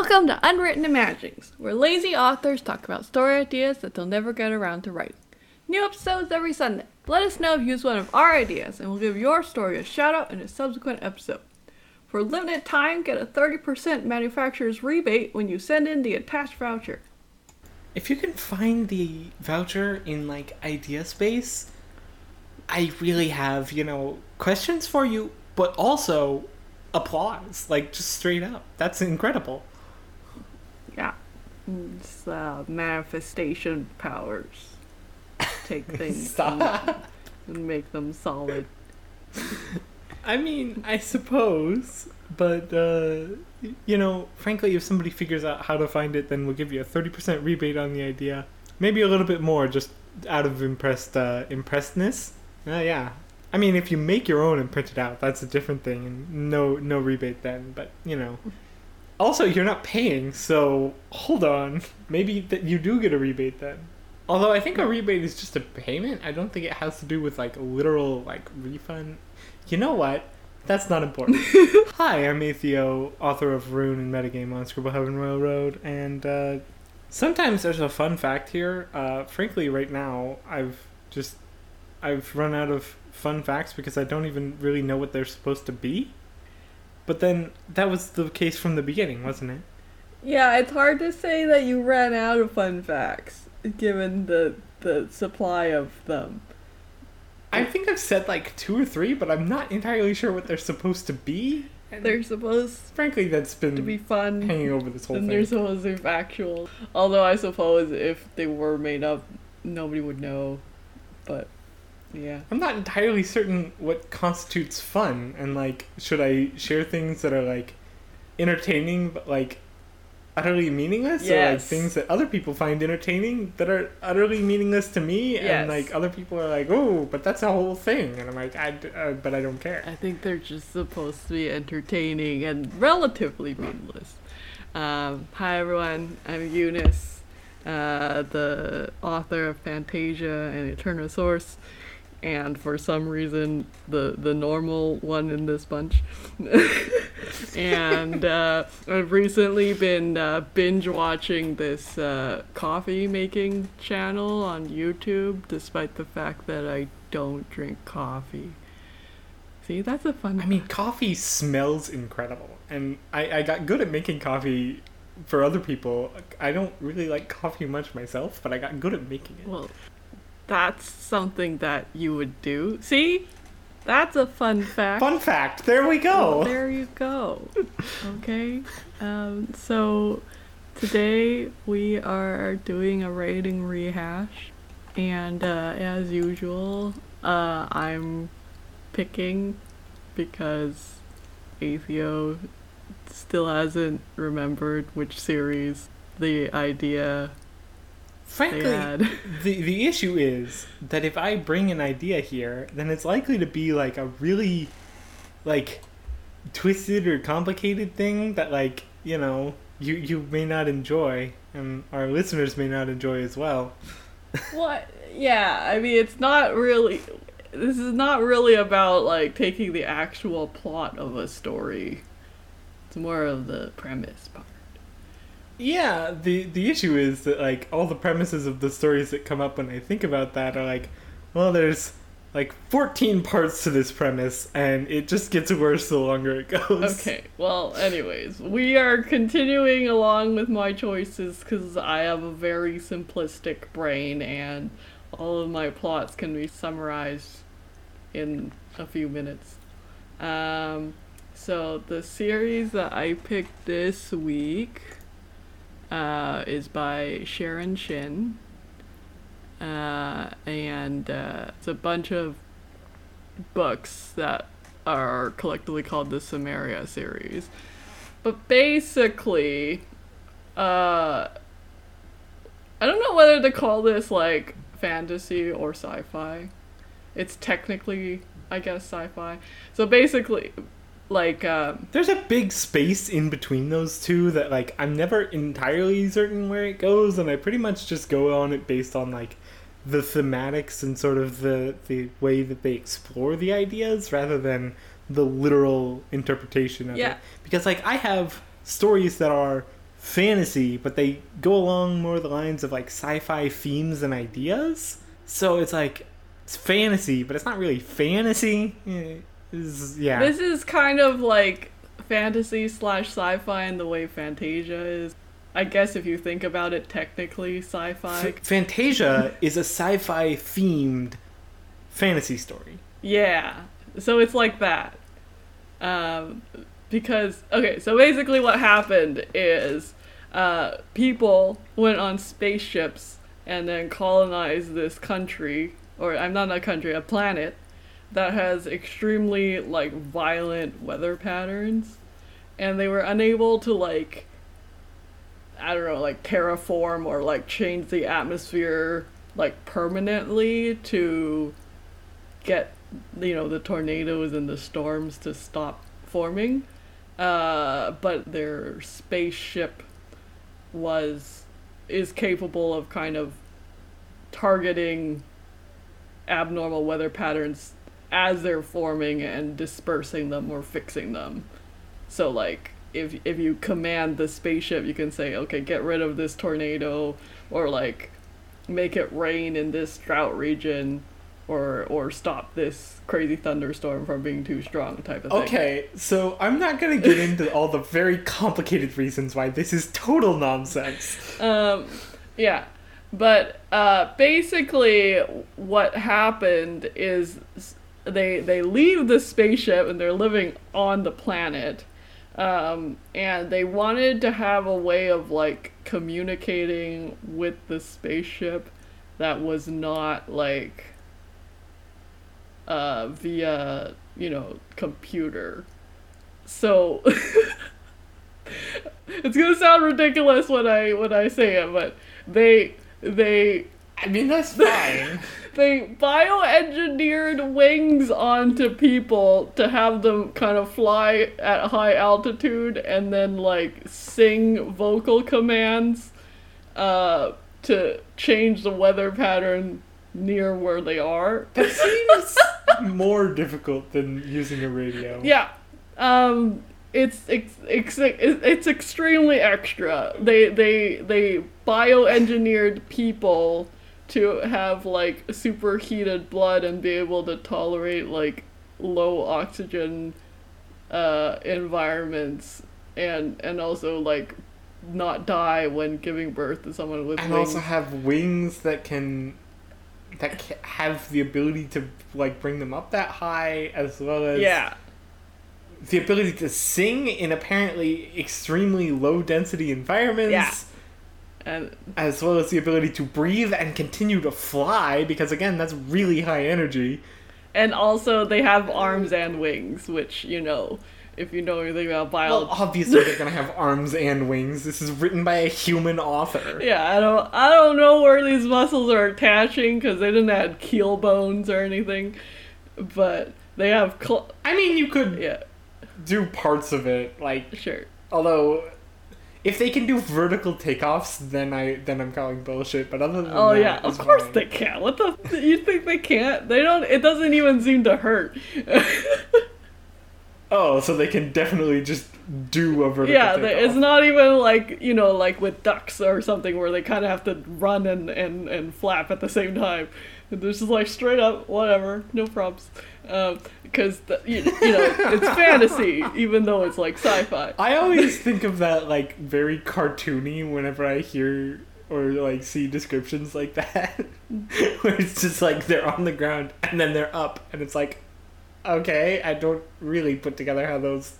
Welcome to Unwritten Imaginings, where lazy authors talk about story ideas that they'll never get around to writing. New episodes every Sunday. Let us know if you use one of our ideas, and we'll give your story a shout out in a subsequent episode. For limited time, get a 30% manufacturer's rebate when you send in the attached voucher. If you can find the voucher in like idea space, I really have, you know, questions for you, but also applause. Like just straight up. That's incredible. Yeah. It's uh, manifestation powers. Take things and, Stop. and make them solid. I mean, I suppose, but uh, you know, frankly, if somebody figures out how to find it, then we'll give you a thirty percent rebate on the idea, maybe a little bit more, just out of impressed uh, impressedness. Uh, yeah, I mean, if you make your own and print it out, that's a different thing, and no no rebate then. But you know, also you're not paying, so hold on, maybe that you do get a rebate then. Although I think a rebate is just a payment, I don't think it has to do with like a literal like refund. You know what? That's not important. Hi, I'm Atheo, author of Rune and Metagame on Scribble Hub and Royal Road, and uh, sometimes there's a fun fact here. Uh, frankly, right now I've just I've run out of fun facts because I don't even really know what they're supposed to be. But then that was the case from the beginning, wasn't it? Yeah, it's hard to say that you ran out of fun facts, given the the supply of them. I think I've said like two or three, but I'm not entirely sure what they're supposed to be. And They're supposed frankly that's been to be fun, hanging over this whole thing. and thing. they're supposed to be factual. Although I suppose if they were made up, nobody would know. But yeah, I'm not entirely certain what constitutes fun, and like, should I share things that are like entertaining but like utterly meaningless, or like things that other people find entertaining that are utterly meaningless to me, Yes. and like other people are like, oh, but that's a whole thing, and I'm like, I, d- uh, but I don't care. I think they're just supposed to be entertaining and relatively meaningless. Um, hi everyone, I'm Eunice, uh, the author of Fantasia and Eternal Source, and for some reason the the normal one in this bunch. and uh, I've recently been uh, binge watching this uh, coffee making channel on YouTube, despite the fact that I don't drink coffee. See, that's a fun. I mean, coffee smells incredible, and I, I got good at making coffee for other people. I don't really like coffee much myself, but I got good at making it. Well, that's something that you would do. See? That's a fun fact. Fun fact, there we go. there you go. Okay. Um, so today we are doing a rating rehash, and uh, as usual, uh, I'm picking because Atheo still hasn't remembered which series the idea Frankly, the the issue is that if I bring an idea here, then it's likely to be like a really like twisted or complicated thing that like, you know, you you may not enjoy and our listeners may not enjoy as well. What? Yeah, I mean, it's not really. This is not really about like taking the actual plot of a story. It's more of the premise part. Yeah, the the issue is that like all the premises of the stories that come up when I think about that are like, well, there's like 14 parts to this premise and it just gets worse the longer it goes. Okay, well, anyways, we are continuing along with my choices because I have a very simplistic brain and all of my plots can be summarized in a few minutes. Um, so the series that I picked this week uh, is by Sharon Shinn. Uh, and uh, it's a bunch of books that are collectively called the Samaria series. But basically, uh, I don't know whether to call this like fantasy or sci fi. It's technically, I guess, sci fi. So basically, like, um, There's a big space in between those two that like I'm never entirely certain where it goes, and I pretty much just go on it based on like the thematics and sort of the the way that they explore the ideas rather than the literal interpretation of Yeah. it. Because like I have stories that are fantasy, but they go along more the lines of like sci-fi themes and ideas. So it's like it's fantasy, but it's not really fantasy. Eh, it's- yeah. This is kind of like fantasy slash sci-fi in the way Fantasia is. I guess if you think about it, technically sci-fi. F- Fantasia is a sci-fi themed fantasy story. Yeah. So it's like that. Um, because okay, so basically what happened is uh, people went on spaceships and then colonized this country, or I'm not a country, a planet that has extremely like violent weather patterns, and they were unable to like I don't know, like terraform or like change the atmosphere like permanently to get you know the tornadoes and the storms to stop forming. Uh, but their spaceship was is capable of kind of targeting abnormal weather patterns as they're forming and dispersing them or fixing them. So like if if you command the spaceship, you can say, okay, get rid of this tornado, or like make it rain in this drought region, or or stop this crazy thunderstorm from being too strong, type of thing. Okay, so I'm not gonna get into all the very complicated reasons why this is total nonsense. Um, yeah, but uh, basically, what happened is they they leave the spaceship and they're living on the planet, um, and they wanted to have a way of like communicating with the spaceship that was not like uh, via you know computer. So it's gonna sound ridiculous when I when I say it, but they they I mean, that's fine. they bioengineered wings onto people to have them kind of fly at high altitude and then like sing vocal commands uh, to change the weather pattern near where they are. that seems more difficult than using a radio. Yeah. Um it's it's it's, it's extremely extra. They they they bioengineered people to have like superheated blood and be able to tolerate like low oxygen uh environments and and also like not die when giving birth to someone with and wings. also have wings that can that ca have the ability to like bring them up that high as well as yeah. the ability to sing in apparently extremely low density environments Yeah. And as well as the ability to breathe and continue to fly because again that's really high energy. And also they have arms and wings, which, you know, if you know anything about well biology obviously they're gonna have arms and wings. This is written by a human author. Yeah, I don't I don't know where these muscles are attaching because they didn't add keel bones or anything, but they have cl- i mean you could yeah. do parts of it like sure. although if they can do vertical takeoffs then i then i'm calling bullshit but other than that. oh that, yeah of course fine. they can. What the you think they can't? They don't it doesn't even seem to hurt. Oh so they can definitely just do a vertical yeah they, it's not even like you know like with ducks or something where they kind of have to run and, and and flap at the same time. This is like straight up whatever no props Um, because you, you know it's fantasy even though it's like sci-fi I always think of that like very cartoony whenever I hear or like see descriptions like that, where it's just like they're on the ground and then they're up, and it's like, okay, I don't really put together how those,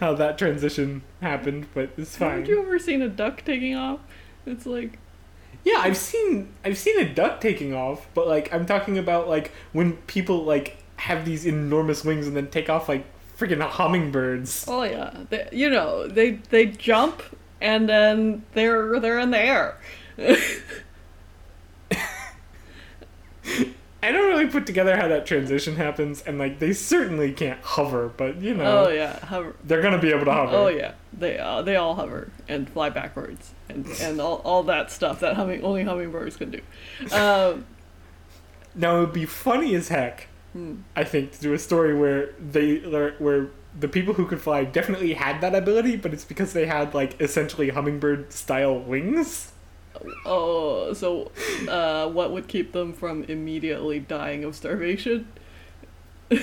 how that transition happened, but it's fine. Haven't you ever seen a duck taking off? It's like Yeah, I've seen I've seen a duck taking off, but like I'm talking about like when people like have these enormous wings and then take off like freaking hummingbirds. oh yeah, they, you know they they jump and then they're they're in the air. I don't really put together how that transition happens, and like they certainly can't hover, but you know oh yeah, hover. they're gonna be able to hover. Oh yeah, they uh, they all hover and fly backwards and and all, all that stuff that humming only hummingbirds can do. Um, Now it would be funny as heck, hmm. I think, to do a story where they where the people who could fly definitely had that ability, but it's because they had like essentially hummingbird style wings. Oh, so uh, what would keep them from immediately dying of starvation?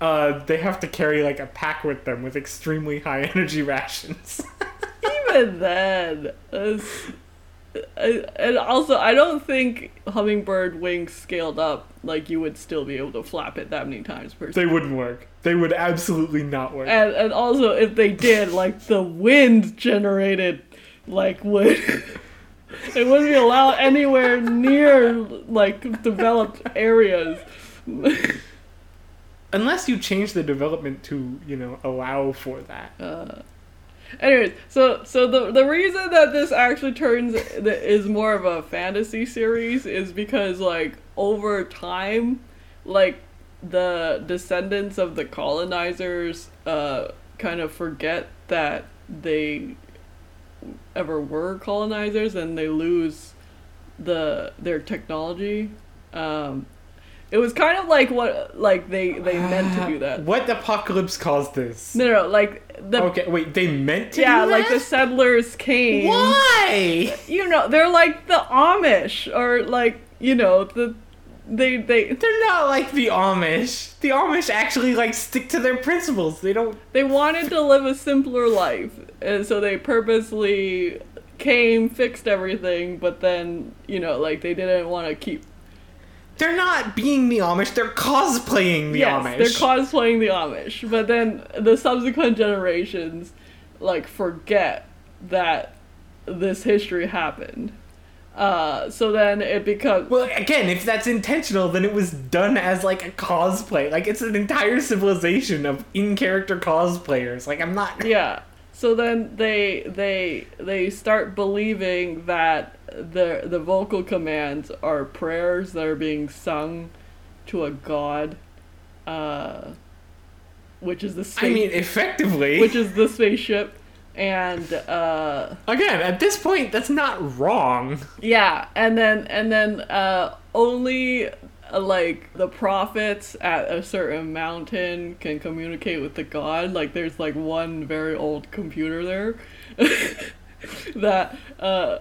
Uh, they have to carry like a pack with them with extremely high energy rations. Even then, I- and also I don't think hummingbird wings scaled up like you would still be able to flap it that many times per they wouldn't work. They would absolutely not work. And and also if they did, like the wind generated like would it wouldn't be allowed anywhere near like developed areas. Unless you change the development to, you know, allow for that. Uh, anyways, so so the the reason that this actually turns is more of a fantasy series is because like over time, like the descendants of the colonizers uh kind of forget that they ever were colonizers and they lose the their technology. Um, it was kind of like what like they they meant to do that. What apocalypse caused this? No, no, like the okay, wait, they meant to yeah, like the settlers came. Why? You know, they're like the Amish or like you know the they they They're not like the Amish. The Amish actually like stick to their principles. They don't they wanted to live a simpler life, and so they purposely came, fixed everything, but then you know like they didn't want to keep. They're not being the Amish, they're cosplaying the yes, Amish. they're cosplaying the Amish, but then the subsequent generations like forget that this history happened. Uh, so then it becomes well, again, if that's intentional, then it was done as like a cosplay. Like it's an entire civilization of in-character cosplayers. Like I'm not Yeah. So then they they they start believing that the the vocal commands are prayers that are being sung to a god, uh, which is the space, I mean, effectively. which is the spaceship, and uh, again, at this point, that's not wrong. yeah, and then and then uh, only like the prophets at a certain mountain can communicate with the god. Like there's like one very old computer there that uh,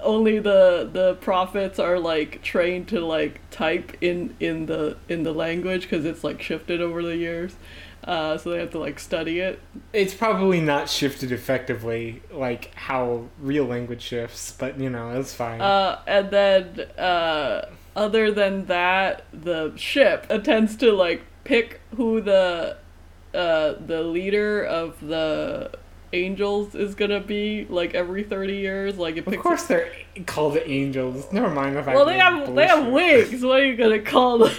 only the the prophets are like trained to like type in in the in the language because it's like shifted over the years. Uh, so they have to like study it. It's probably not shifted effectively like how real language shifts, but you know, it's fine. Uh, and then, uh, other than that, the ship attempts to like pick who the uh, the leader of the angels is gonna be like every thirty years. Like it of picks. course, they're called angels. Never mind if I. well, they mean have they have bullshit. wings. What are you gonna call them?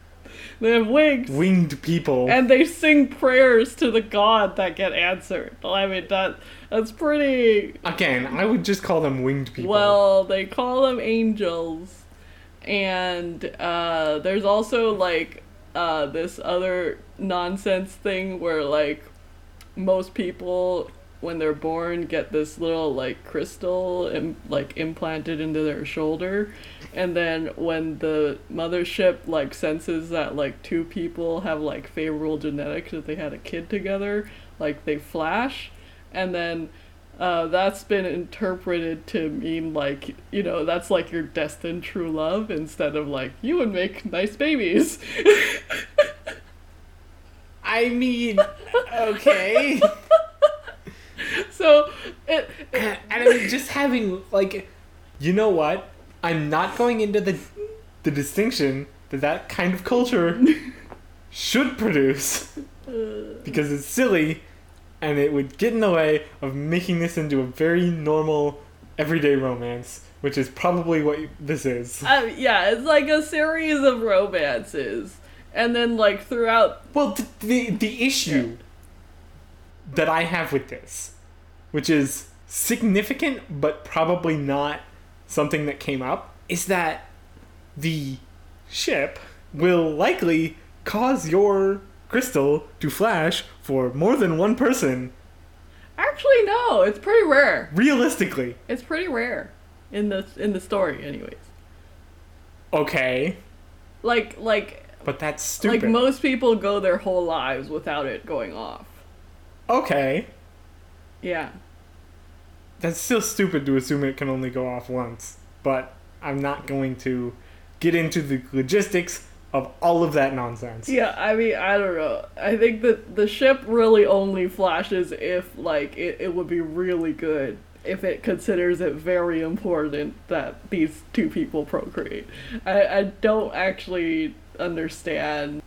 they have wings. Winged people. And they sing prayers to the god that get answered. I mean that that's pretty Again, I would just call them winged people. Well, they call them angels. And uh, there's also like uh, this other nonsense thing where like most people when they're born get this little like crystal Im- like implanted into their shoulder. And then when the mothership like senses that like two people have like favorable genetics that they had a kid together like they flash. And then uh, that's been interpreted to mean like you know that's like your destined true love instead of like you would make nice babies I mean, okay. so it, and I mean, just having like, you know what? I'm not going into the the distinction that that kind of culture should produce because it's silly, and it would get in the way of making this into a very normal, everyday romance, which is probably what this is. uh, yeah it's like a series of romances and then like throughout Well, th- the the issue that I have with this, which is significant but probably not something that came up, is that the ship will likely cause your crystal to flash for more than one person actually no it's pretty rare realistically. it's pretty rare in the in the story anyways Okay, like like but that's stupid. like most people go their whole lives without it going off Okay. Yeah. That's still stupid to assume it can only go off once, but I'm not going to get into the logistics of all of that nonsense. Yeah, I mean, I don't know. I think that the ship really only flashes if, like, it, it would be really good if it considers it very important that these two people procreate. I, I don't actually understand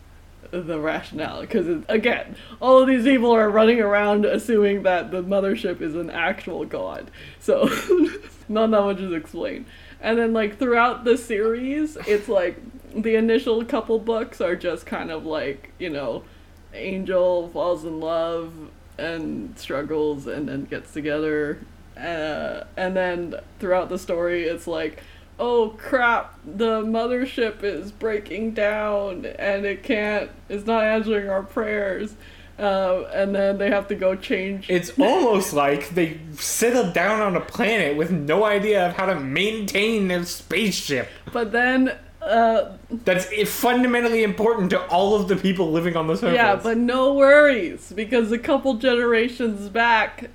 the rationale because again all of these people are running around assuming that the mothership is an actual god so none that much is explained and then like throughout the series it's like the initial couple books are just kind of like you know angel falls in love and struggles and then gets together. Uh, and then throughout the story it's like oh crap the mothership is breaking down and it can't it's not answering our prayers. Uh, and then they have to go change. It's almost like they settled down on a planet with no idea of how to maintain their spaceship. but then uh, That's fundamentally important to all of the people living on the surface. yeah but no worries because a couple generations back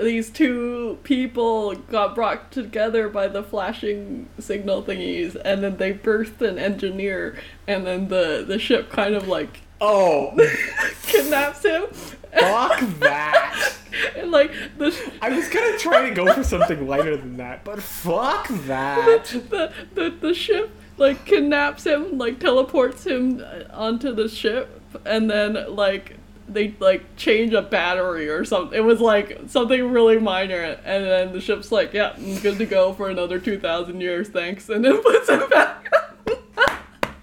these two people got brought together by the flashing signal thingies and then they birthed an engineer and then the the ship kind of like oh, kidnaps him fuck that. and like the I was gonna try to go for something lighter than that, but fuck that. the, the the ship like kidnaps him like teleports him onto the ship and then like they like change a battery or something it was like something really minor and then the ship's like yeah I'm good to go for another 2000 years thanks and then puts him back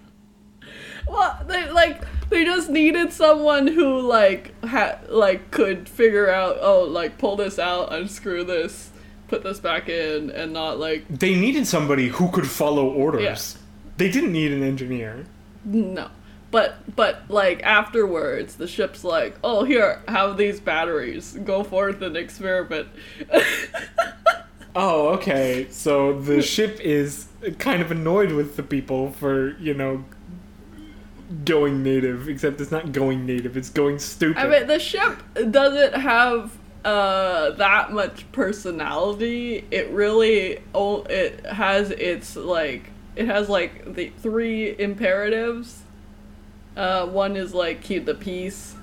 well they like they just needed someone who like had like could figure out oh like pull this out unscrew this put this back in and not like They needed somebody who could follow orders. Yeah. They didn't need an engineer. No. But but like afterwards the ship's like, "Oh, here, have these batteries. Go forth and experiment." Oh, okay. So the ship is kind of annoyed with the people for, you know, going native, except it's not going native, it's going stupid. I mean, the ship doesn't have uh that much personality. It really o- it has its like it has like the three imperatives. Uh one is like keep the peace.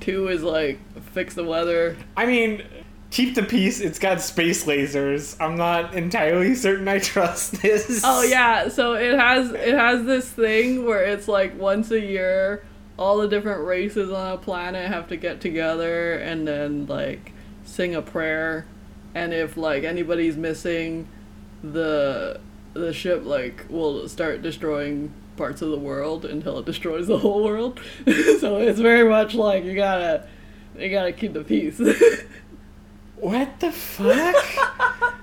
Two is like fix the weather. I mean, keep the peace, it's got space lasers. I'm not entirely certain I trust this. Oh yeah, so it has it has this thing where it's like once a year all the different races on a planet have to get together and then like sing a prayer and if like anybody's missing the the ship like will start destroying parts of the world until it destroys the whole world. so it's very much like you gotta you gotta keep the peace. What the fuck?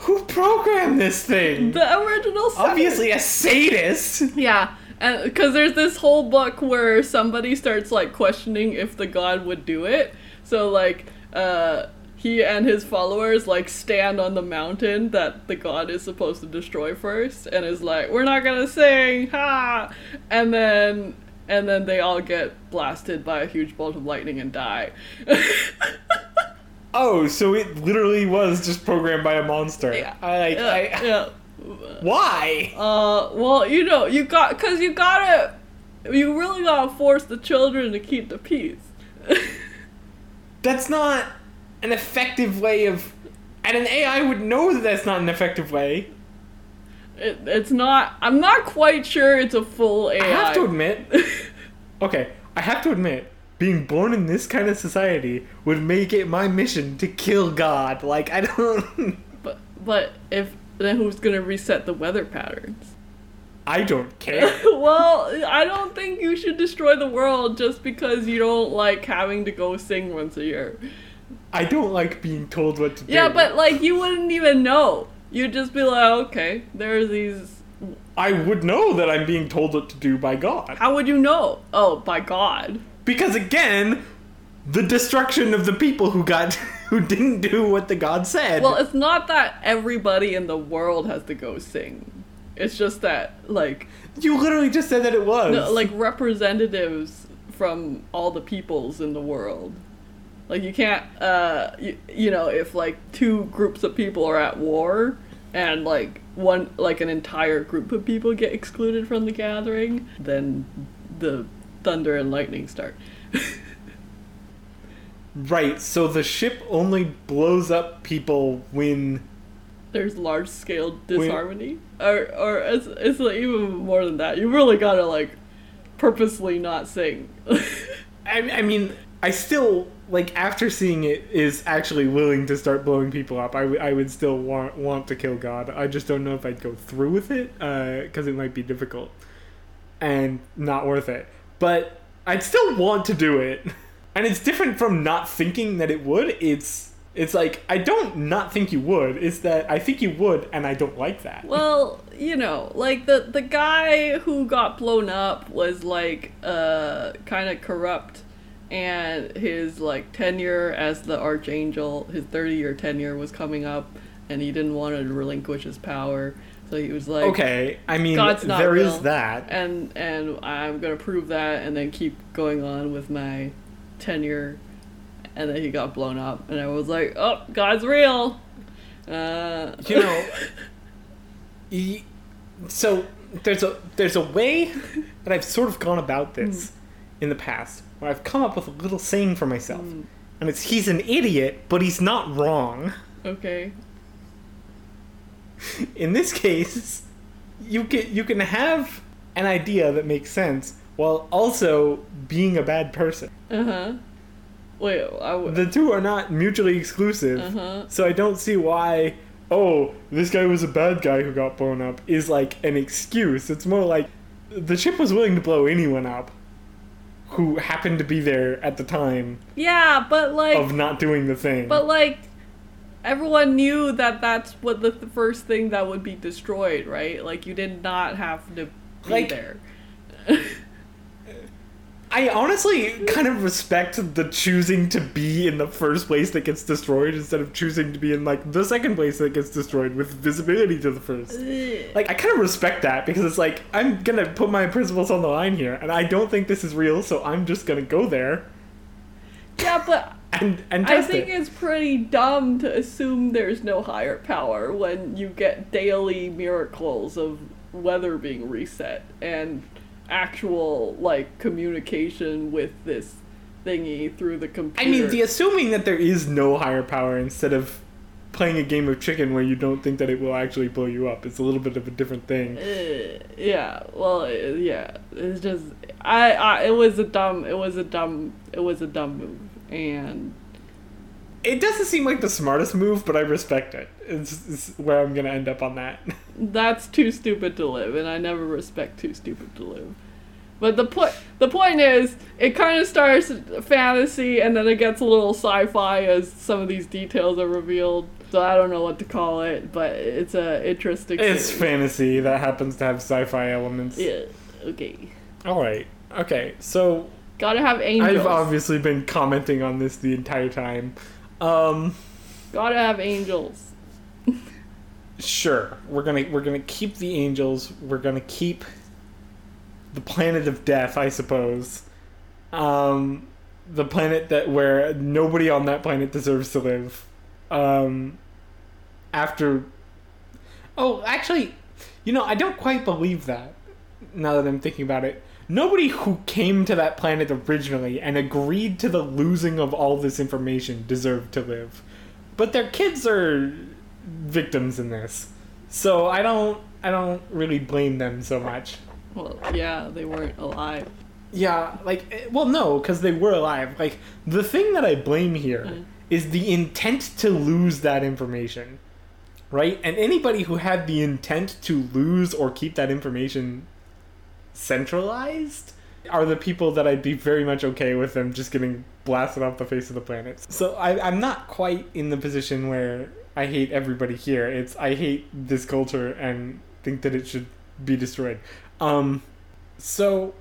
Who programmed this thing? the original seven. Obviously a sadist. Yeah, and because there's this whole book where somebody starts like questioning if the god would do it. So like, uh, he and his followers like stand on the mountain that the god is supposed to destroy first, and is like, "We're not gonna sing, ha!" And then and then they all get blasted by a huge bolt of lightning and die. Oh, so it literally was just programmed by a monster. yeah, I yeah, I yeah. why? Uh, well, you know, you got, cause you gotta, you really gotta force the children to keep the peace. That's not an effective way of and an AI would know that that's not an effective way. It, it's not. I'm not quite sure it's a full AI. I have to admit. okay, I have to admit, being born in this kind of society would make it my mission to kill God. Like I don't but but if then who's gonna reset the weather patterns? I don't care. well, I don't think you should destroy the world just because you don't like having to go sing once a year. I don't like being told what to do. Yeah, but like you wouldn't even know. You'd just be like, okay, there are these. I would know that I'm being told what to do by God. How would you know? Oh, by God. Because again, the destruction of the people who got who didn't do what the God said. Well, it's not that everybody in the world has to go sing. It's just that like you literally just said that it was. no, like representatives from all the peoples in the world Like you can't, uh, you, you know, if like two groups of people are at war, and like one, like an entire group of people get excluded from the gathering, then the thunder and lightning start. Right, so the ship only blows up people when There's large scale disharmony, or or it's it's like even more than that. You really gotta like purposely not sing. I, I mean, I still like after seeing it is actually willing to start blowing people up. I, w- I would still want want to kill God. I just don't know if I'd go through with it because it might be difficult and not worth it. But I'd still want to do it, and it's different from not thinking that it would. It's it's like I don't not think you would. It's that I think you would, and I don't like that. Well, you know, like the the guy who got blown up was like uh kind of corrupt and his like tenure as the archangel, his 30-year tenure was coming up and he didn't want to relinquish his power. So he was like okay, I mean God's not there is real. that. and and I'm going to prove that and then keep going on with my tenure and then he got blown up and I was like, "Oh, God's real." Uh you know y- so there's a there's a way that I've sort of gone about this in the past where I've come up with a little saying for myself Mm. and it's he's an idiot but he's not wrong okay. in this case you can you can have an idea that makes sense while also being a bad person Uh huh. Wait, I w- the two are not mutually exclusive uh huh. So I don't see why, oh, this guy was a bad guy who got blown up is like an excuse. It's more like the ship was willing to blow anyone up who happened to be there at the time Yeah, but like, of not doing the thing. but like, everyone knew that that's what the, the first thing that would be destroyed, right? Like, you did not have to be Like- there. I honestly kind of respect the choosing to be in the first place that gets destroyed instead of choosing to be in like the second place that gets destroyed with visibility to the first. Like I kind of respect that because it's like I'm gonna put my principles on the line here, and I don't think this is real, so I'm just gonna go there yeah, but and and I think it. it's pretty dumb to assume there's no higher power when you get daily miracles of weather being reset and actual like communication with this thingy through the computer. I mean, the assuming that there is no higher power instead of playing a game of chicken where you don't think that it will actually blow you up is a little bit of a different thing. Uh, yeah, well, uh, yeah, it's just I, I, it was a dumb, it was a dumb, it was a dumb move, and It doesn't seem like the smartest move, but I respect it. It's, it's where I'm gonna end up on that. that's too stupid to live, and I never respect too stupid to live. But the point, the point is, it kind of starts fantasy, and then it gets a little sci-fi as some of these details are revealed. So I don't know what to call it, but it's a interesting. it's series. fantasy that happens to have sci-fi elements. Yeah. Okay. All right. Okay. So Gotta have angels. I've obviously been commenting on this the entire time. Um, Gotta have angels. sure, we're gonna we're gonna keep the angels. We're gonna keep the planet of death, I suppose. Um, the planet that where nobody on that planet deserves to live. Um, after, oh, actually, you know, I don't quite believe that. Now that I'm thinking about it, nobody who came to that planet originally and agreed to the losing of all this information deserved to live. But their kids are victims in this. So I don't I don't really blame them so much. Well, yeah, they weren't alive. Yeah, like eh, well no, cuz they were alive. Like the thing that I blame here Mm. is the intent to lose that information. Right? And anybody who had the intent to lose or keep that information centralized are the people that I'd be very much okay with them just getting blasted off the face of the planet. So I, I'm not quite in the position where I hate everybody here. It's I hate this culture and think that it should be destroyed. Um, so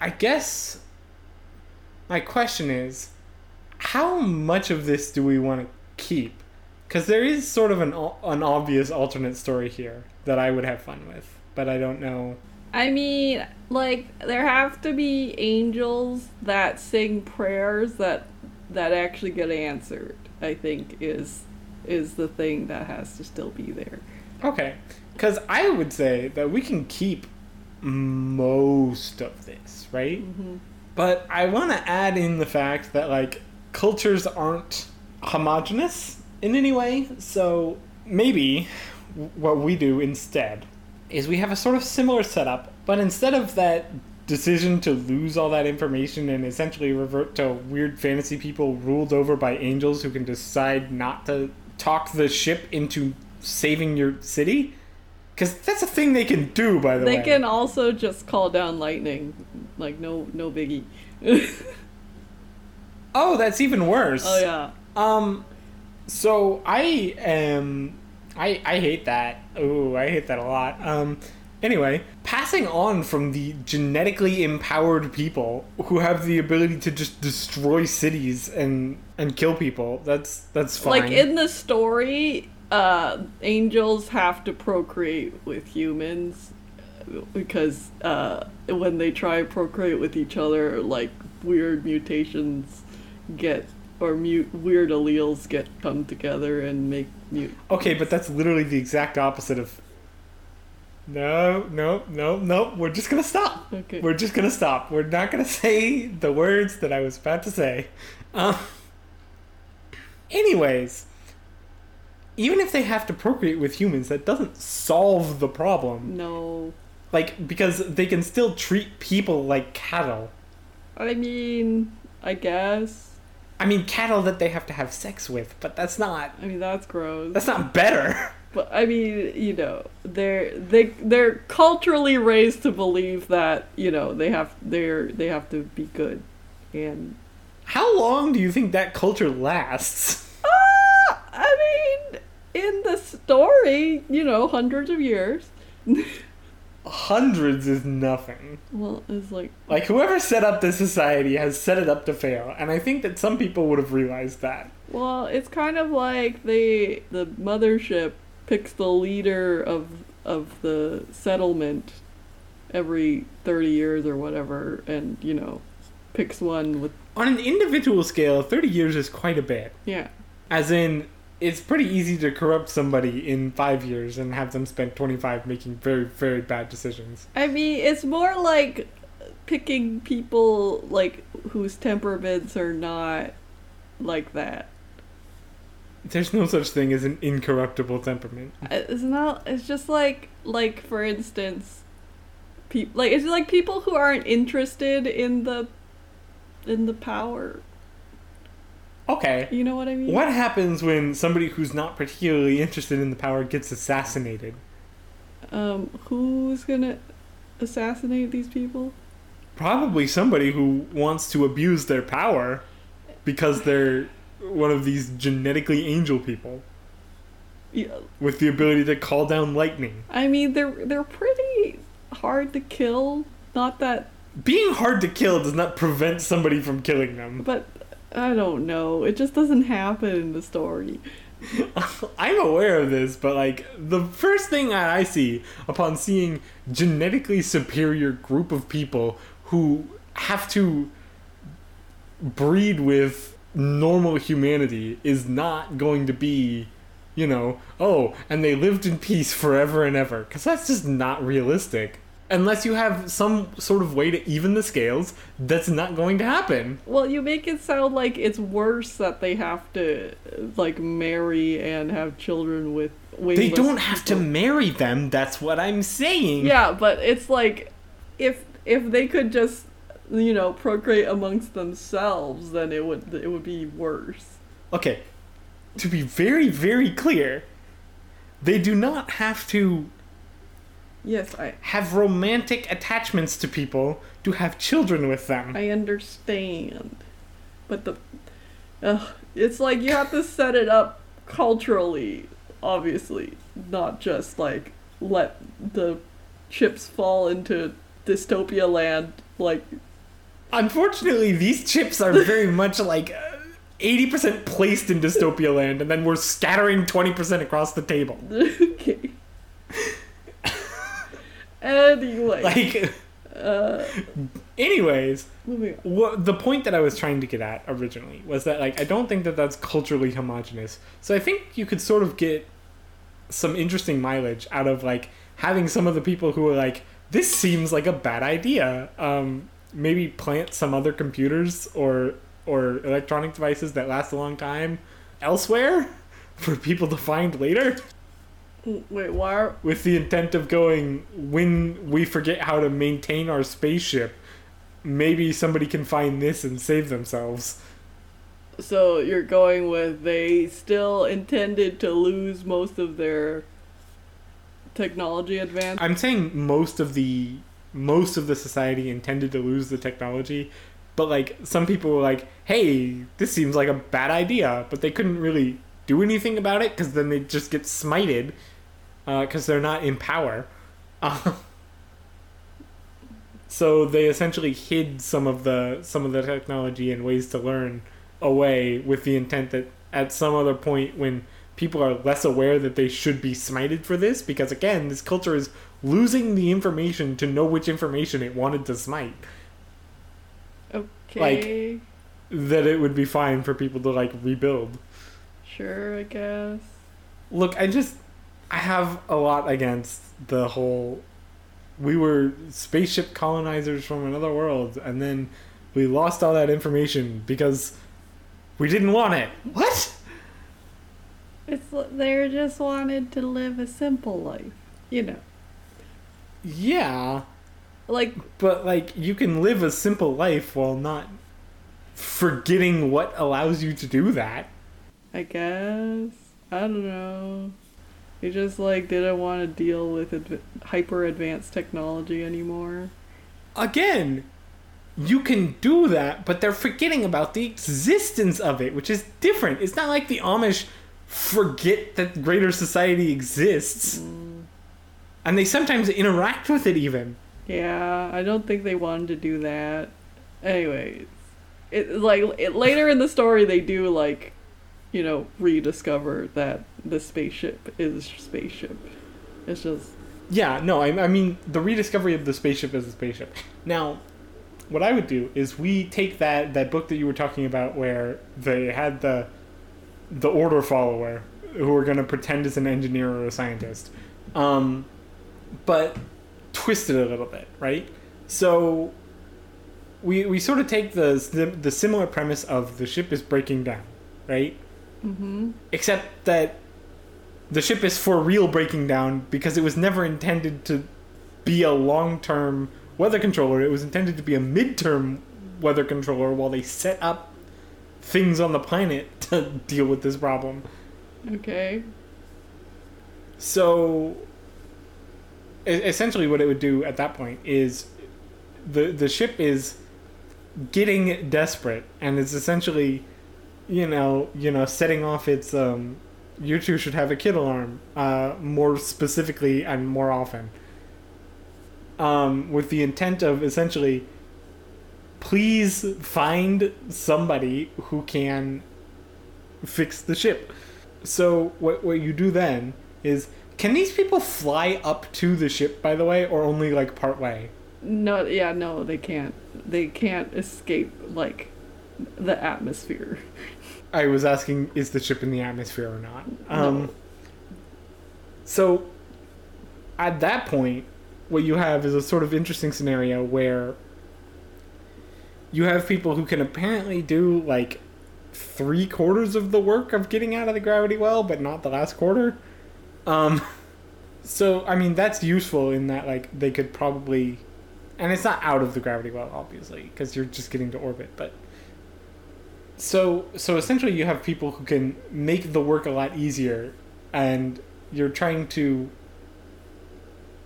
I guess my question is, how much of this do we want to keep? Because there is sort of an an obvious alternate story here that I would have fun with, but I don't know. I mean, like, there have to be angels that sing prayers that that actually get answered, I think is is the thing that has to still be there. Okay. Because I would say that we can keep most of this, right? hmm But I want to add in the fact that, like, cultures aren't homogenous in any way. So maybe what we do instead is we have a sort of similar setup, but instead of that decision to lose all that information and essentially revert to weird fantasy people ruled over by angels who can decide not to talk the ship into saving your city. Because that's a thing they can do, by the They way. They can also just call down lightning, like no no biggie. Oh, that's even worse. oh yeah. Um, so I am, I I hate that. Ooh, I hate that a lot. Um, anyway, passing on from the genetically empowered people who have the ability to just destroy cities and and kill people. That's that's fine. Like in the story, uh, angels have to procreate with humans because uh, when they try to procreate with each other, like weird mutations get or mute weird alleles get come together and make mute. okay, but that's literally the exact opposite of. No, no, no, no. We're just gonna stop. Okay. We're just gonna stop. We're not gonna say the words that I was about to say. Um, anyways, even if they have to procreate with humans, that doesn't solve the problem. no. Like, because they can still treat people like cattle. I mean, I guess. I mean, cattle that they have to have sex with, but that's not. I mean, that's gross. That's not better. But I mean, you know, they're they they're culturally raised to believe that you know they have they're they have to be good, and How long do you think that culture lasts? ah, I mean, in the story, you know, hundreds of years. Hundreds is nothing. Well, it's like Like, whoever set up this society has set it up to fail, and I think that some people would have realized that. well, it's kind of like the the mothership picks the leader of of the settlement every thirty years or whatever, and you know, picks one with On an individual scale, 30 years is quite a bit. yeah. As in, it's pretty easy to corrupt somebody in five years and have them spend 25 making very, very bad decisions. I mean, it's more like picking people like whose temperaments are not like that. There's no such thing as an incorruptible temperament. It's not. It's just like like for instance, people like it's like people who aren't interested in the in the power. Okay. You know what I mean? What happens when somebody who's not particularly interested in the power gets assassinated? Um, who's gonna assassinate these people? Probably somebody who wants to abuse their power because they're one of these genetically angel people Yeah, with the ability to call down lightning. I mean they're they're pretty hard to kill. Not that Being hard to kill does not prevent somebody from killing them. But I don't know. It just doesn't happen in the story. I'm aware of this, but like the first thing that I see upon seeing genetically superior group of people who have to breed with normal humanity is not going to be, you know, oh, and they lived in peace forever and ever, because that's just not realistic. Unless you have some sort of way to even the scales, that's not going to happen. Well, you make it sound like it's worse that they have to like marry and have children with They don't have to marry them, that's what I'm saying. Yeah, but it's like if if they could just you know procreate amongst themselves, then it would it would be worse. Okay, to be very, very clear, they do not have to Yes, I have romantic attachments to people to have children with them. I understand, but the uh, it's like you have to set it up culturally, obviously, not just like let the chips fall into dystopia land. Like, Unfortunately, these chips are very much like uh, 80% placed in dystopia land, and then we're scattering 20% across the table. okay. anyway, Like, uh, Anyways, what the point that I was trying to get at originally was that like I don't think that that's culturally homogenous. So I think you could sort of get some interesting mileage out of like having some of the people who are like this seems like a bad idea. Um, maybe plant some other computers or or electronic devices that last a long time elsewhere for people to find later Wait, why are with the intent of going when we forget how to maintain our spaceship maybe somebody can find this and save themselves so you're going with they still intended to lose most of their technology advance? i'm saying most of the most of the society intended to lose the technology but like some people were like hey this seems like a bad idea but they couldn't really do anything about it because then they just get smited because they're not in power. Uh, so they essentially hid some of the some of the technology and ways to learn away with the intent that at some other point when people are less aware that they should be smited for this because again this culture is losing the information to know which information it wanted to smite Okay. Like that it would be fine for people to like rebuild sure, I guess. look i just i have a lot against the whole we were spaceship colonizers from another world and then we lost all that information because we didn't want it what It's li- they just wanted to live a simple life, you know. Yeah. Like but like you can live a simple life while not forgetting what allows you to do that. I guess. I don't know. They just like didn't want to deal with adv- hyper advanced technology anymore. again you can do that but they're forgetting about the existence of it which is different. It's not like the amish forget that greater society exists mm. And they sometimes interact with it even Yeah, I don't think they wanted to do that. Anyways, it like it, later in the story they do like, you know, rediscover that the spaceship is spaceship. It's just Yeah, no, I, I mean the rediscovery of the spaceship as a spaceship. Now, what I would do is we take that that book that you were talking about where they had the the order follower who were going to pretend as an engineer or a scientist, um, but twisted a little bit, right? So we we sort of take the the, the similar premise of the ship is breaking down, right? mm-hmm. except that the ship is for real breaking down because it was never intended to be a long-term weather controller it was intended to be a mid-term weather controller while they set up things on the planet to deal with this problem Okay. so essentially what it would do at that point is the the ship is getting desperate and it's essentially you know you know setting off its um you two should have a kid alarm uh more specifically and more often. Um with the intent of essentially please find somebody who can fix the ship. So what what you do then is can these people fly up to the ship by the way or only like part way No, yeah, no, they can't. They can't escape like the atmosphere. I was asking, is the ship in the atmosphere or not? Um, No. So, at that point, what you have is a sort of interesting scenario where you have people who can apparently do like three quarters of the work of getting out of the gravity well, but not the last quarter. Um, so, I mean, that's useful in that like they could probably, and it's not out of the gravity well, obviously, because you're just getting to orbit, but so so essentially you have people who can make the work a lot easier and you're trying to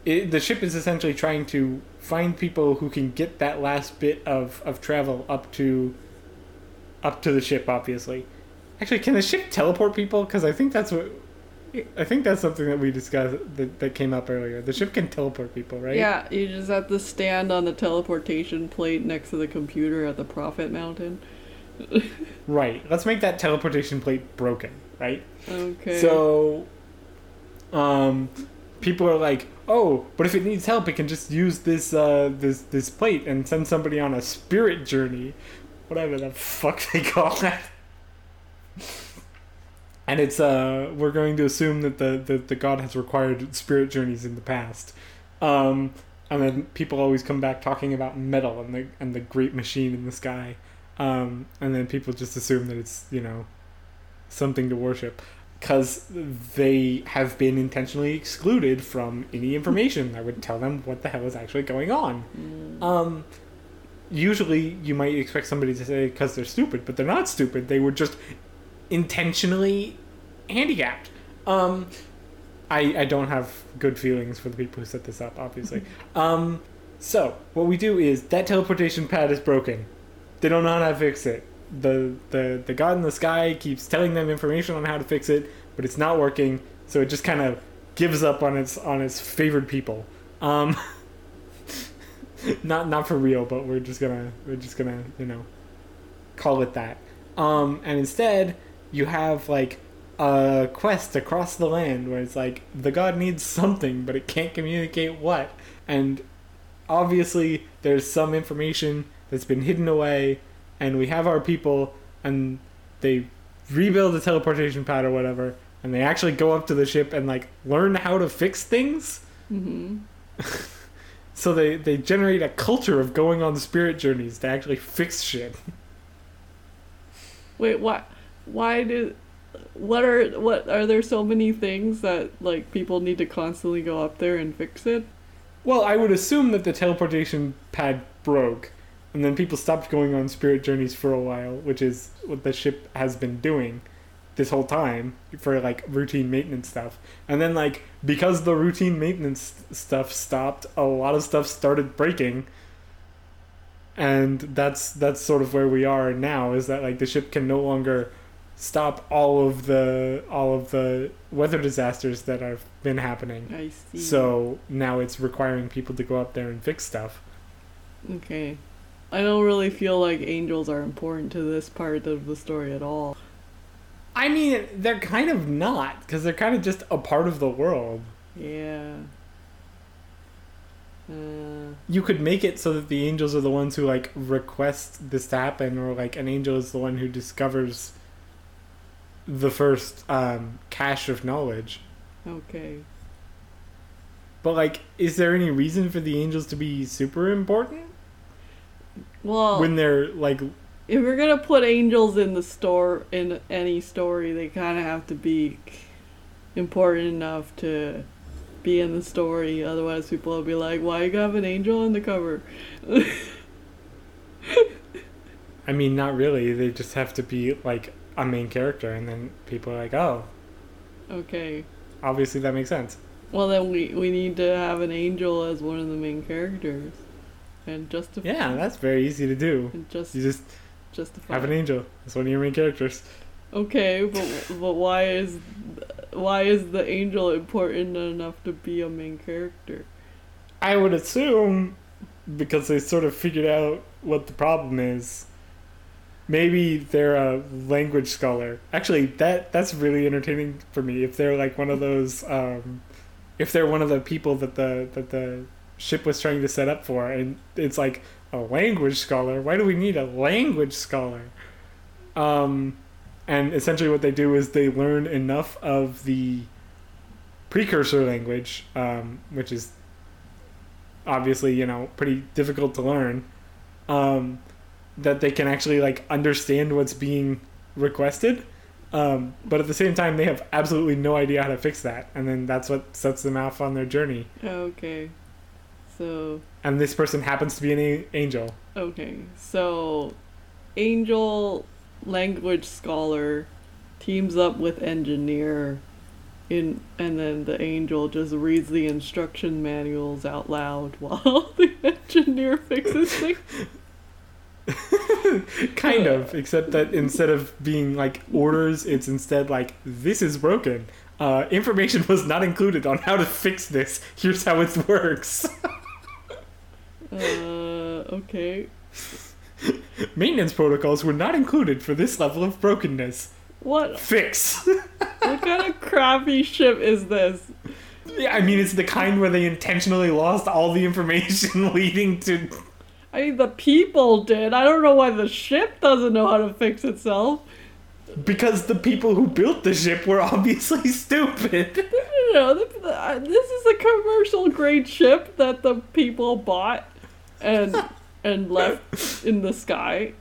it, the ship is essentially trying to find people who can get that last bit of, of travel up to up to the ship obviously. Actually can the ship teleport people? Because i think that's what i think that's something that we discussed that, that came up earlier the ship can teleport people right Yeah, you just have to stand on the teleportation plate next to the computer at the Prophet Mountain. right let's make that teleportation plate broken right Okay. So, um, people are like, "Oh, but if it needs help, it can just use this uh, this this plate and send somebody on a spirit journey, whatever the fuck they call that." And it's uh, we're going to assume that the, the, the god has required spirit journeys in the past, um, and then people always come back talking about metal and the and the great machine in the sky, um, and then people just assume that it's you know something to worship because they have been intentionally excluded from any information that would tell them what the hell is actually going on. Mm. Um, usually, you might expect somebody to say because they're stupid, but they're not stupid. They were just intentionally handicapped. Um, I I don't have good feelings for the people who set this up, obviously. um, so what we do is that teleportation pad is broken. They don't know how to fix it. The the the god in the sky keeps telling them information on how to fix it, but it's not working. So it just kind of gives up on its on its favored people. Um, not not for real, but we're just gonna we're just gonna you know call it that. Um, and instead, you have like a quest across the land where it's like the god needs something, but it can't communicate what. And obviously, there's some information that's been hidden away, and we have our people, and they rebuild the teleportation pad or whatever, and they actually go up to the ship and like learn how to fix things. hmm So they they generate a culture of going on spirit journeys to actually fix shit. Wait, why? Why do? What are what are there so many things that like people need to constantly go up there and fix it? Well, I would assume that the teleportation pad broke, and then people stopped going on spirit journeys for a while, which is what the ship has been doing this whole time for like routine maintenance stuff. And then like because the routine maintenance stuff stopped, a lot of stuff started breaking. And that's that's sort of where we are now is that like the ship can no longer stop all of the all of the weather disasters that have been happening. I see. So now it's requiring people to go up there and fix stuff. okay, I don't really feel like angels are important to this part of the story at all. I mean, they're kind of not because they're kind of just a part of the world. Yeah. Uh, You could make it so that the angels are the ones who like request this to happen, or like an angel is the one who discovers the first um, cache of knowledge. okay. But like, is there any reason for the angels to be super important Well, when they're like if we're gonna put angels in the store in any story, they kind of have to be important enough to be in the story. Otherwise, people will be like, "Why you have an angel on the cover?" I mean, not really. They just have to be like a main character, and then people are like, oh, okay. obviously that makes sense. Well, then we we need to have an angel as one of the main characters, and justify. Yeah, that's very easy to do. and just You just justify. have an angel. That's one of your main characters. Okay, but but why is why is the angel important enough to be a main character? I would assume because they sort of figured out what the problem is. Maybe they're a language scholar. Actually, that that's really entertaining for me. If they're like one of those, um, if they're one of the people that the that the ship was trying to set up for, and it's like a language scholar. Why do we need a language scholar? Um, and essentially, what they do is they learn enough of the precursor language, um, which is obviously you know pretty difficult to learn um, that they can actually like understand what's being requested um, but at the same time they have absolutely no idea how to fix that and then that's what sets them off on their journey Okay, so and this person happens to be an a- angel okay, so angel language scholar teams up with engineer. In, and then the angel just reads the instruction manuals out loud while the engineer fixes things. kind of except that instead of being like orders it's instead like this is broken uh, information was not included on how to fix this here's how it works Uh, okay. maintenance protocols were not included for this level of brokenness What fix what kind of crappy ship is this? Yeah, I mean, it's the kind where they intentionally lost all the information leading to. I mean, the people did. I don't know why the ship doesn't know how to fix itself. Because the people who built the ship were obviously stupid. You know, the, the, uh, this is a commercial grade ship that the people bought and and left in the sky.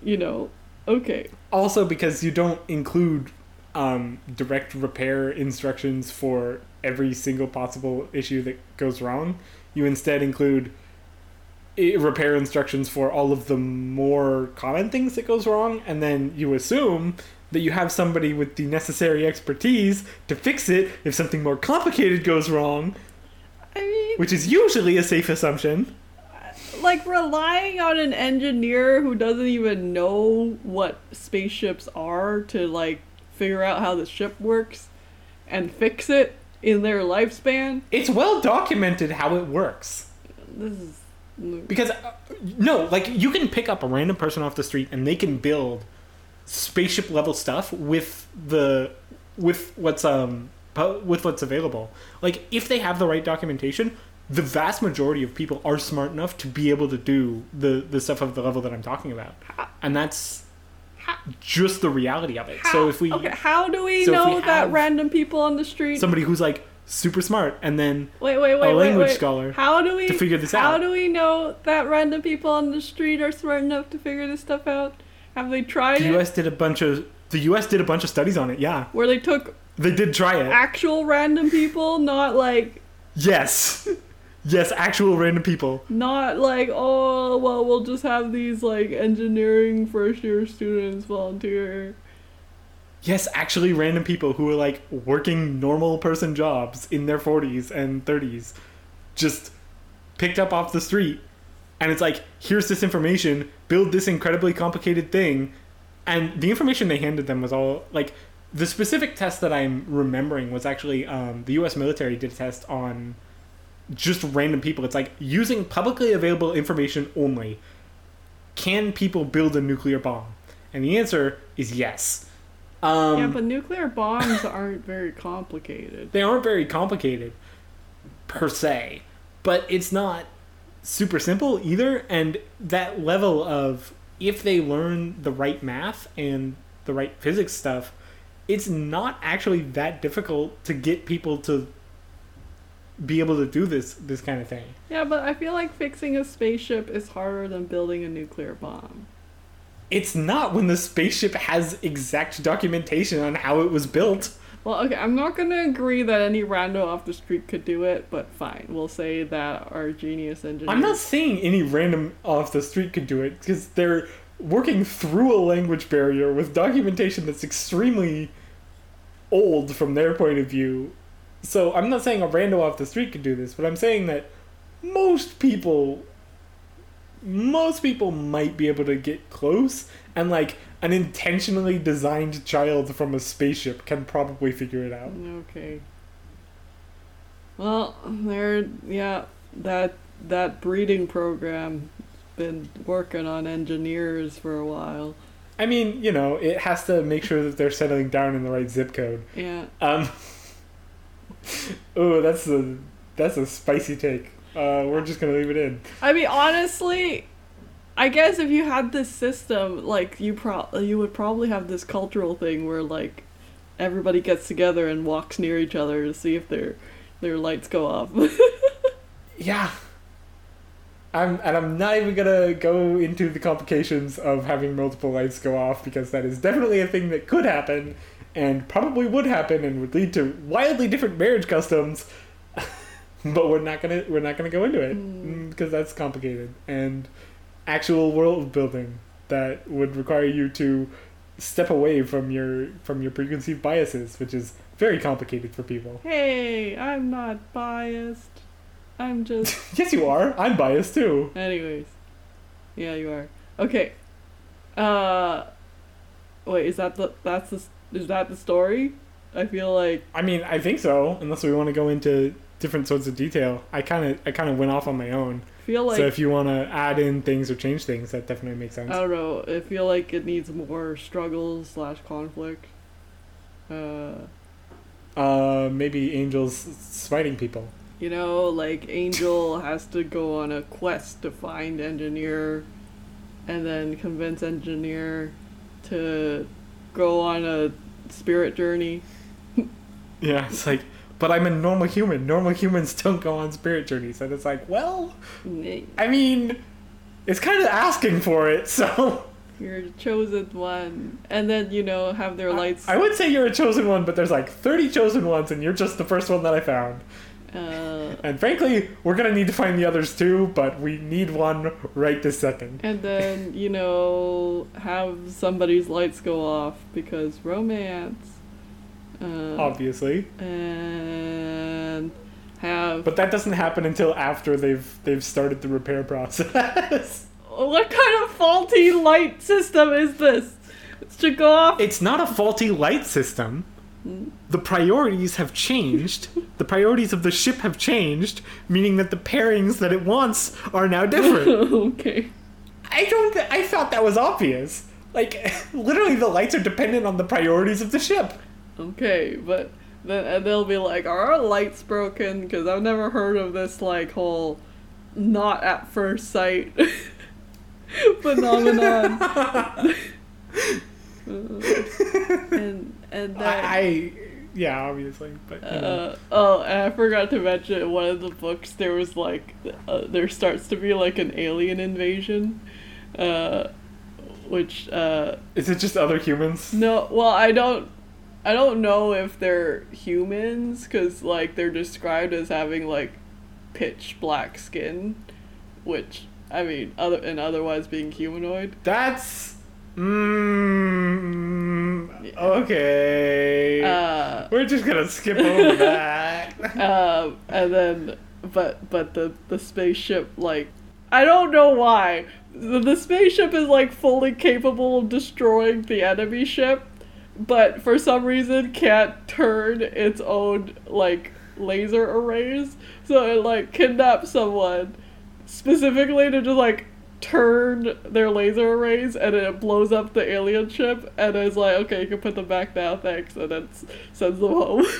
You know, okay. Also, because you don't include um, direct repair instructions for every single possible issue that goes wrong, you instead include repair instructions for all of the more common things that goes wrong, and then you assume that you have somebody with the necessary expertise to fix it if something more complicated goes wrong, I mean, which is usually a safe assumption. like relying on an engineer who doesn't even know what spaceships are to like figure out how the ship works and fix it in their lifespan. It's well documented how it works. This is Because uh, no, like you can pick up a random person off the street and they can build spaceship level stuff with the with what's um with what's available. Like if they have the right documentation, the vast majority of people are smart enough to be able to do the the stuff of the level that I'm talking about. And that's just the reality of it. how, so if we okay, how do we so know that have random people on the street? somebody who's like super smart and then wait, wait, wait, a language wait. scholar How do we to figure this How out. How do we know that random people on the street are smart enough to figure this stuff out? Have they tried the it? US did a bunch of the US did a bunch of studies on it. Yeah. Where they took They did try it. actual random people, not like Yes. Yes, actual random people. Not like, oh, well, we'll just have these like engineering first year students volunteer. Yes, actually random people who were like working normal person jobs in their 40s and 30s just picked up off the street and it's like here's this information, build this incredibly complicated thing and the information they handed them was all like the specific test that I'm remembering was actually um, the US military did a test on just random people. It's like using publicly available information only. Can people build a nuclear bomb? And the answer is yes. Um, yeah, but nuclear bombs aren't very complicated. they aren't very complicated per se, but it's not super simple either. And that level of if they learn the right math and the right physics stuff, it's not actually that difficult to get people to be able to do this this kind of thing. Yeah, but I feel like fixing a spaceship is harder than building a nuclear bomb. It's not when the spaceship has exact documentation on how it was built. Well, okay, I'm not gonna agree that any rando off the street could do it, but fine. We'll say that our genius engineer. I'm not saying any random off the street could do it because they're working through a language barrier with documentation that's extremely old from their point of view. So I'm not saying a rando off the street could do this, but I'm saying that most people most people might be able to get close and like an intentionally designed child from a spaceship can probably figure it out. Okay. Well, there, yeah, that that breeding program been working on engineers for a while. I mean, you know, it has to make sure that they're settling down in the right zip code. Yeah. Um. oh, that's a that's a spicy take. Uh, we're just gonna leave it in. I mean, honestly, I guess if you had this system, like you pro, you would probably have this cultural thing where like everybody gets together and walks near each other to see if their their lights go off. Yeah. I'm and I'm not even gonna go into the complications of having multiple lights go off because that is definitely a thing that could happen and probably would happen and would lead to wildly different marriage customs. but we're not gonna we're not gonna go into it Mm. because that's complicated and actual world building that would require you to step away from your from your preconceived biases, which is very complicated for people. hey, I'm not biased. I'm just. yes, you are. I'm biased too. Anyways, yeah, you are. Okay. Uh, wait, is that the that's the is that the story? I feel like I mean, I think so. Unless we want to go into different sorts of detail, I kind of I kind of went off on my own. feel like so if you want to add in things or change things, that definitely makes sense. I don't know. I feel like it needs more struggles slash conflict. Uh, Uh, maybe angels fighting people. You know, like Angel has to go on a quest to find Engineer and then convince Engineer to go on a spirit journey. Yeah, it's like, but I'm a normal human. Normal humans don't go on spirit journeys. And it's like, well, I mean, it's kind of asking for it, so. You're the chosen one. And then, you know, have their lights. I would say you're a chosen one, but there's like 30 chosen ones, and you're just the first one that I found. Uh, And frankly, we're gonna need to find the others too, but we need one right this second. and then, you know, have somebody's lights go off because romance. Uh, Obviously. and have But that doesn't happen until after they've they've started the repair process. what kind of faulty light system is this? It should go off. it's not a faulty light system. The priorities have changed. The priorities of the ship have changed, meaning that the pairings that it wants are now different. okay. I don't. Th- I thought that was obvious. Like, literally, the lights are dependent on the priorities of the ship. Okay, but then and they'll be like, "Are our lights broken?" Because I've never heard of this like whole not at first sight phenomenon. Uh, and and then I, I, yeah, obviously, but you know. Uh, oh, and I forgot to mention in one of the books there was like uh, there starts to be like an alien invasion, uh, which uh, is it just other humans? no, well I don't I don't know if they're humans because like they're described as having like pitch black skin, which I mean other and otherwise being humanoid. That's. Mm, okay. Uh, We're just gonna skip over that. um, and then but but the the spaceship like I don't know why the, the spaceship is like fully capable of destroying the enemy ship, but for some reason can't turn its own like laser arrays. So it like kidnaps someone specifically to just like turn their laser arrays and it blows up the alien ship and it's like okay you can put them back now thanks and then sends them home.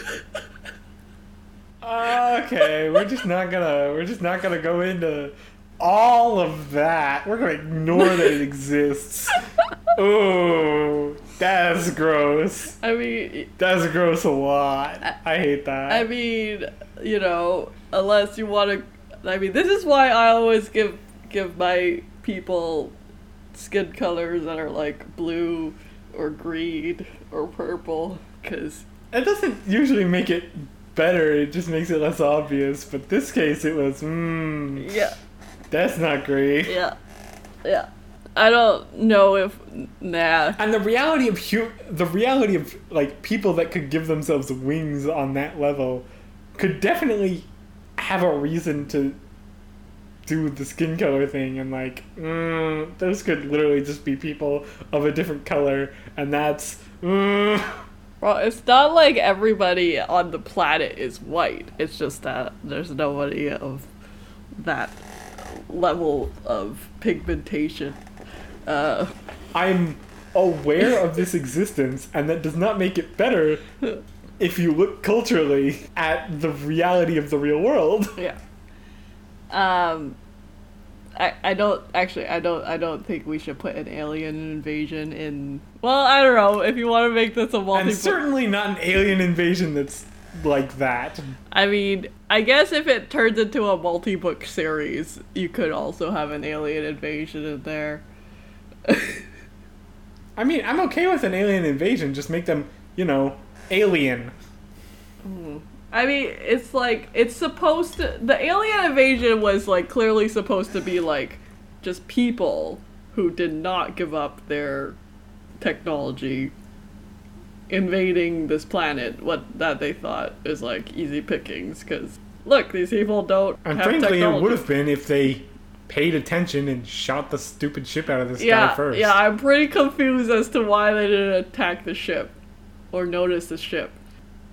okay, we're just not gonna. We're just not gonna go into all of that. We're gonna ignore that it exists. Ooh, that's gross. I mean, That's gross a lot. I hate that. I mean, you know, unless you want to. I mean, this is why I always give give my people skin colors that are like blue or green or purple, because It doesn't usually make it better. It just makes it less obvious. But this case, it was. Mmm. yeah, That's not great. yeah, yeah. I don't know if nah. And the reality of hu- the reality of like people that could give themselves wings on that level could definitely have a reason to do the skin color thing and like mm, those could literally just be people of a different color and that's mm, Well, it's not like everybody on the planet is white. It's just that there's nobody of that level of pigmentation. Uh, I'm aware of this existence and that does not make it better if you look culturally at the reality of the real world. yeah. Um, I I don't actually I don't I don't think we should put an alien invasion in. Well, I don't know if you want to make this a multi. And certainly not an alien invasion that's like that. I mean, I guess if it turns into a multi-book series, you could also have an alien invasion in there. I mean, I'm okay with an alien invasion. Just make them, you know, alien. I mean, it's like it's supposed to. The alien invasion was like clearly supposed to be like just people who did not give up their technology invading this planet. What that they thought is like easy pickings because look, these people don't And have frankly, technology. it would have been if they paid attention and shot the stupid ship out of the sky yeah, first. yeah. I'm pretty confused as to why they didn't attack the ship or notice the ship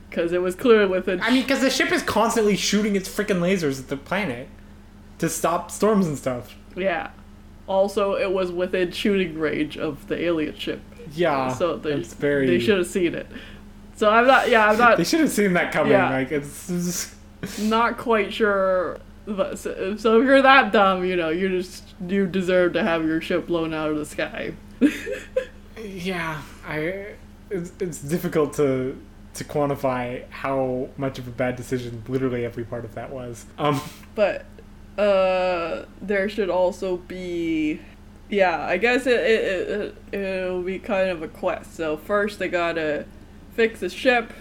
because it was clear within. I mean, because the ship is constantly shooting its freaking lasers at the planet to stop storms and stuff. Yeah. Also, it was within shooting range of the alien ship. Yeah, so they, very. they should have seen it. So I'm not. Yeah, I'm not. They should have seen that coming. Yeah. Like it's, it's not quite sure. But so, so if you're that dumb, you know, you just you deserve to have your ship blown out of the sky. yeah. I it's, it's difficult to to quantify how much of a bad decision literally every part of that was. Um, But uh, there should also be, yeah, I guess it it, it it'll be kind of a quest. So first they gotta fix the ship,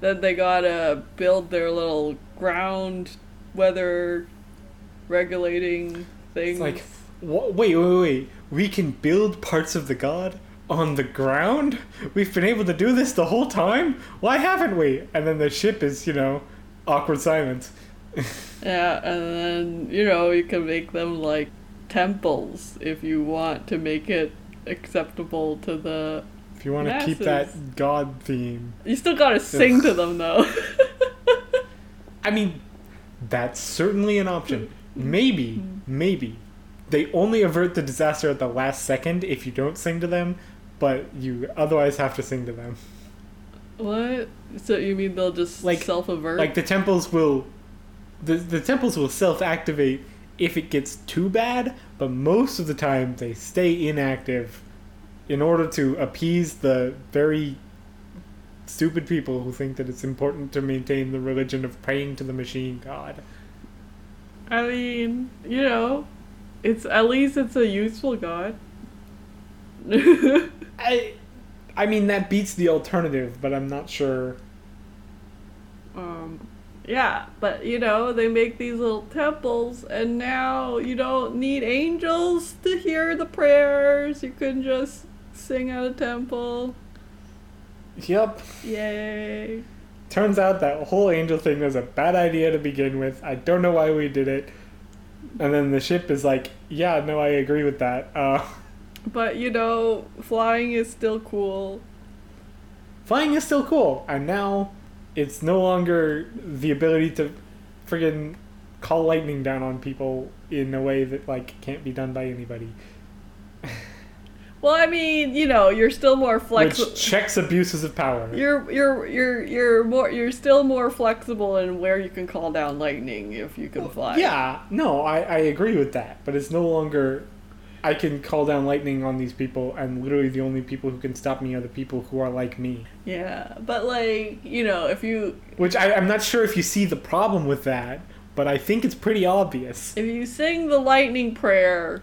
then they gotta build their little ground weather regulating things. It's like, wha- wait, wait, wait. We can build parts of the god on the ground? We've been able to do this the whole time? Why haven't we? And then the ship is, you know, awkward silence. Yeah, and then you know you can make them like temples if you want to make it acceptable to the. If you want to keep that god theme. You still gotta sing to them though. I mean, that's certainly an option. Maybe, maybe. They only avert the disaster at the last second if you don't sing to them, but you otherwise have to sing to them. what? So you mean they'll just Like- self-avert? Like the temples will the the temples will self-activate if it gets too bad, but most of the time they stay inactive in order to appease the very stupid people who think that it's important to maintain the religion of praying to the machine god. I mean, you know, it's at least it's a useful god. I I mean that beats the alternative, but I'm not sure. um, yeah, but you know, they make these little temples, and now you don't need angels to hear the prayers. You can just sing at a temple. Yep. Yay! Turns out that whole angel thing was a bad idea to begin with. I don't know why we did it. And then the ship is like, yeah, no, I agree with that. Uh, But you know, flying is still cool. flying is still cool. And now it's no longer the ability to friggin' call lightning down on people in a way that, like, can't be done by anybody. Well, I mean, you know, you're still more flexible. Which checks abuses of power. You're you're you're you're more you're still more flexible in where you can call down lightning if you can fly. Yeah, no, I, I agree with that, but it's no longer. I can call down lightning on these people, and literally the only people who can stop me are the people who are like me. Yeah, but like you know, if you Which I, I'm not sure if you see the problem with that, but I think it's pretty obvious. if you sing the lightning prayer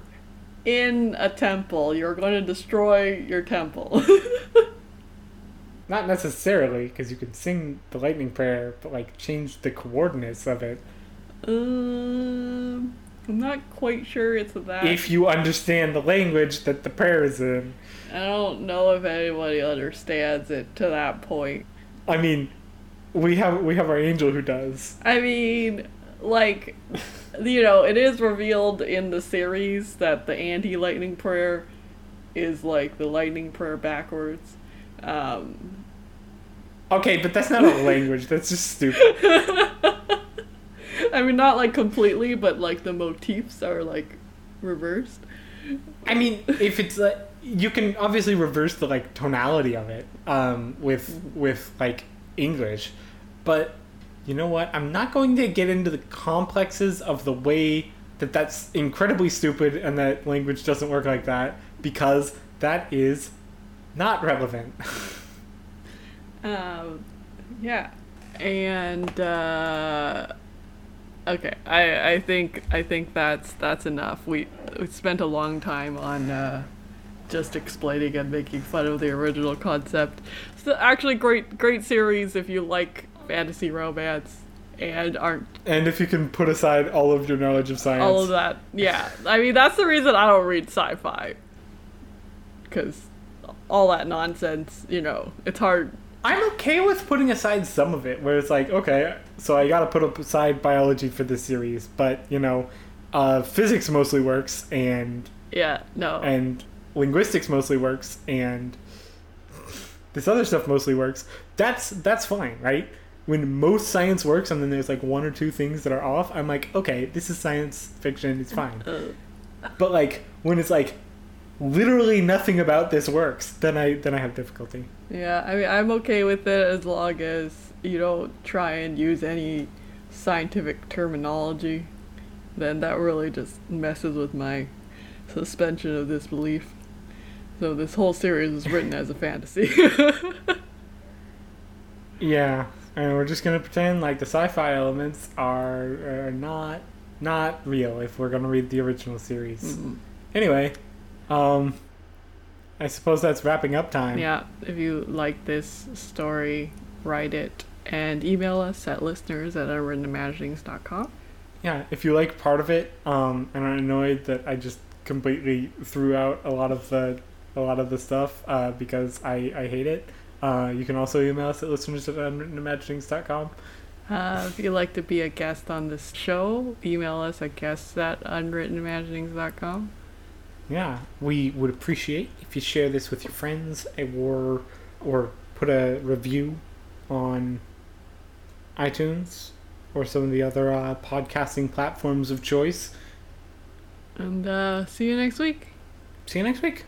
in a temple, you're going to destroy your temple. Not necessarily, because you could sing the lightning prayer, but like change the coordinates of it. um, I'm not quite sure it's that. If you understand the language that the prayer is in. I don't know if anybody understands it to that point. I mean, we have we have our angel who does. I mean, like, you know, it is revealed in the series that the anti lightning prayer is like the lightning prayer backwards. Um, Okay, but that's not a language. That's just stupid. I mean, not like completely, but like the motifs are like reversed. I mean, if it's like you can obviously reverse the like tonality of it um, with with like English, but you know what? I'm not going to get into the complexes of the way that that's incredibly stupid and that language doesn't work like that because that is not relevant. Um, yeah, and uh, okay, I I think I think that's that's enough. We we spent a long time on uh, just explaining and making fun of the original concept. So actually, great great series if you like fantasy romance and aren't and if you can put aside all of your knowledge of science, all of that. Yeah, I mean that's the reason I don't read sci-fi because all that nonsense. You know, it's hard. I'm okay with putting aside some of it, where it's like, okay, so I gotta put aside biology for this series, but you know, uh, physics mostly works, and Yeah, no. and linguistics mostly works, and this other stuff mostly works. That's that's fine, right? When most science works, and then there's like one or two things that are off, I'm like, okay, this is science fiction, it's fine. Uh, But like when it's like literally nothing about this works, then I then I have difficulty. Yeah, I mean, I'm okay with it as long as you don't try and use any scientific terminology. Then that really just messes with my suspension of disbelief. So this whole series is written as a fantasy. Yeah, and we're just gonna pretend like the sci-fi elements are, are not not real if we're gonna read the original series. Mhm. Anyway, um, I suppose that's wrapping up time. Yeah, if you like this story, write it and email us at listeners at unwrittenimaginings.com. Yeah, if you like part of it, um, and are annoyed that I just completely threw out a lot of the a lot of the stuff uh, because I, I hate it, uh, you can also email us at listeners at unwrittenimaginings.com. Uh, if you'd like to be a guest on this show, email us at guests at unwrittenimaginings.com. Yeah, we would appreciate if you share this with your friends or or put a review on iTunes or some of the other uh, podcasting platforms of choice. And uh, see you next week. See you next week.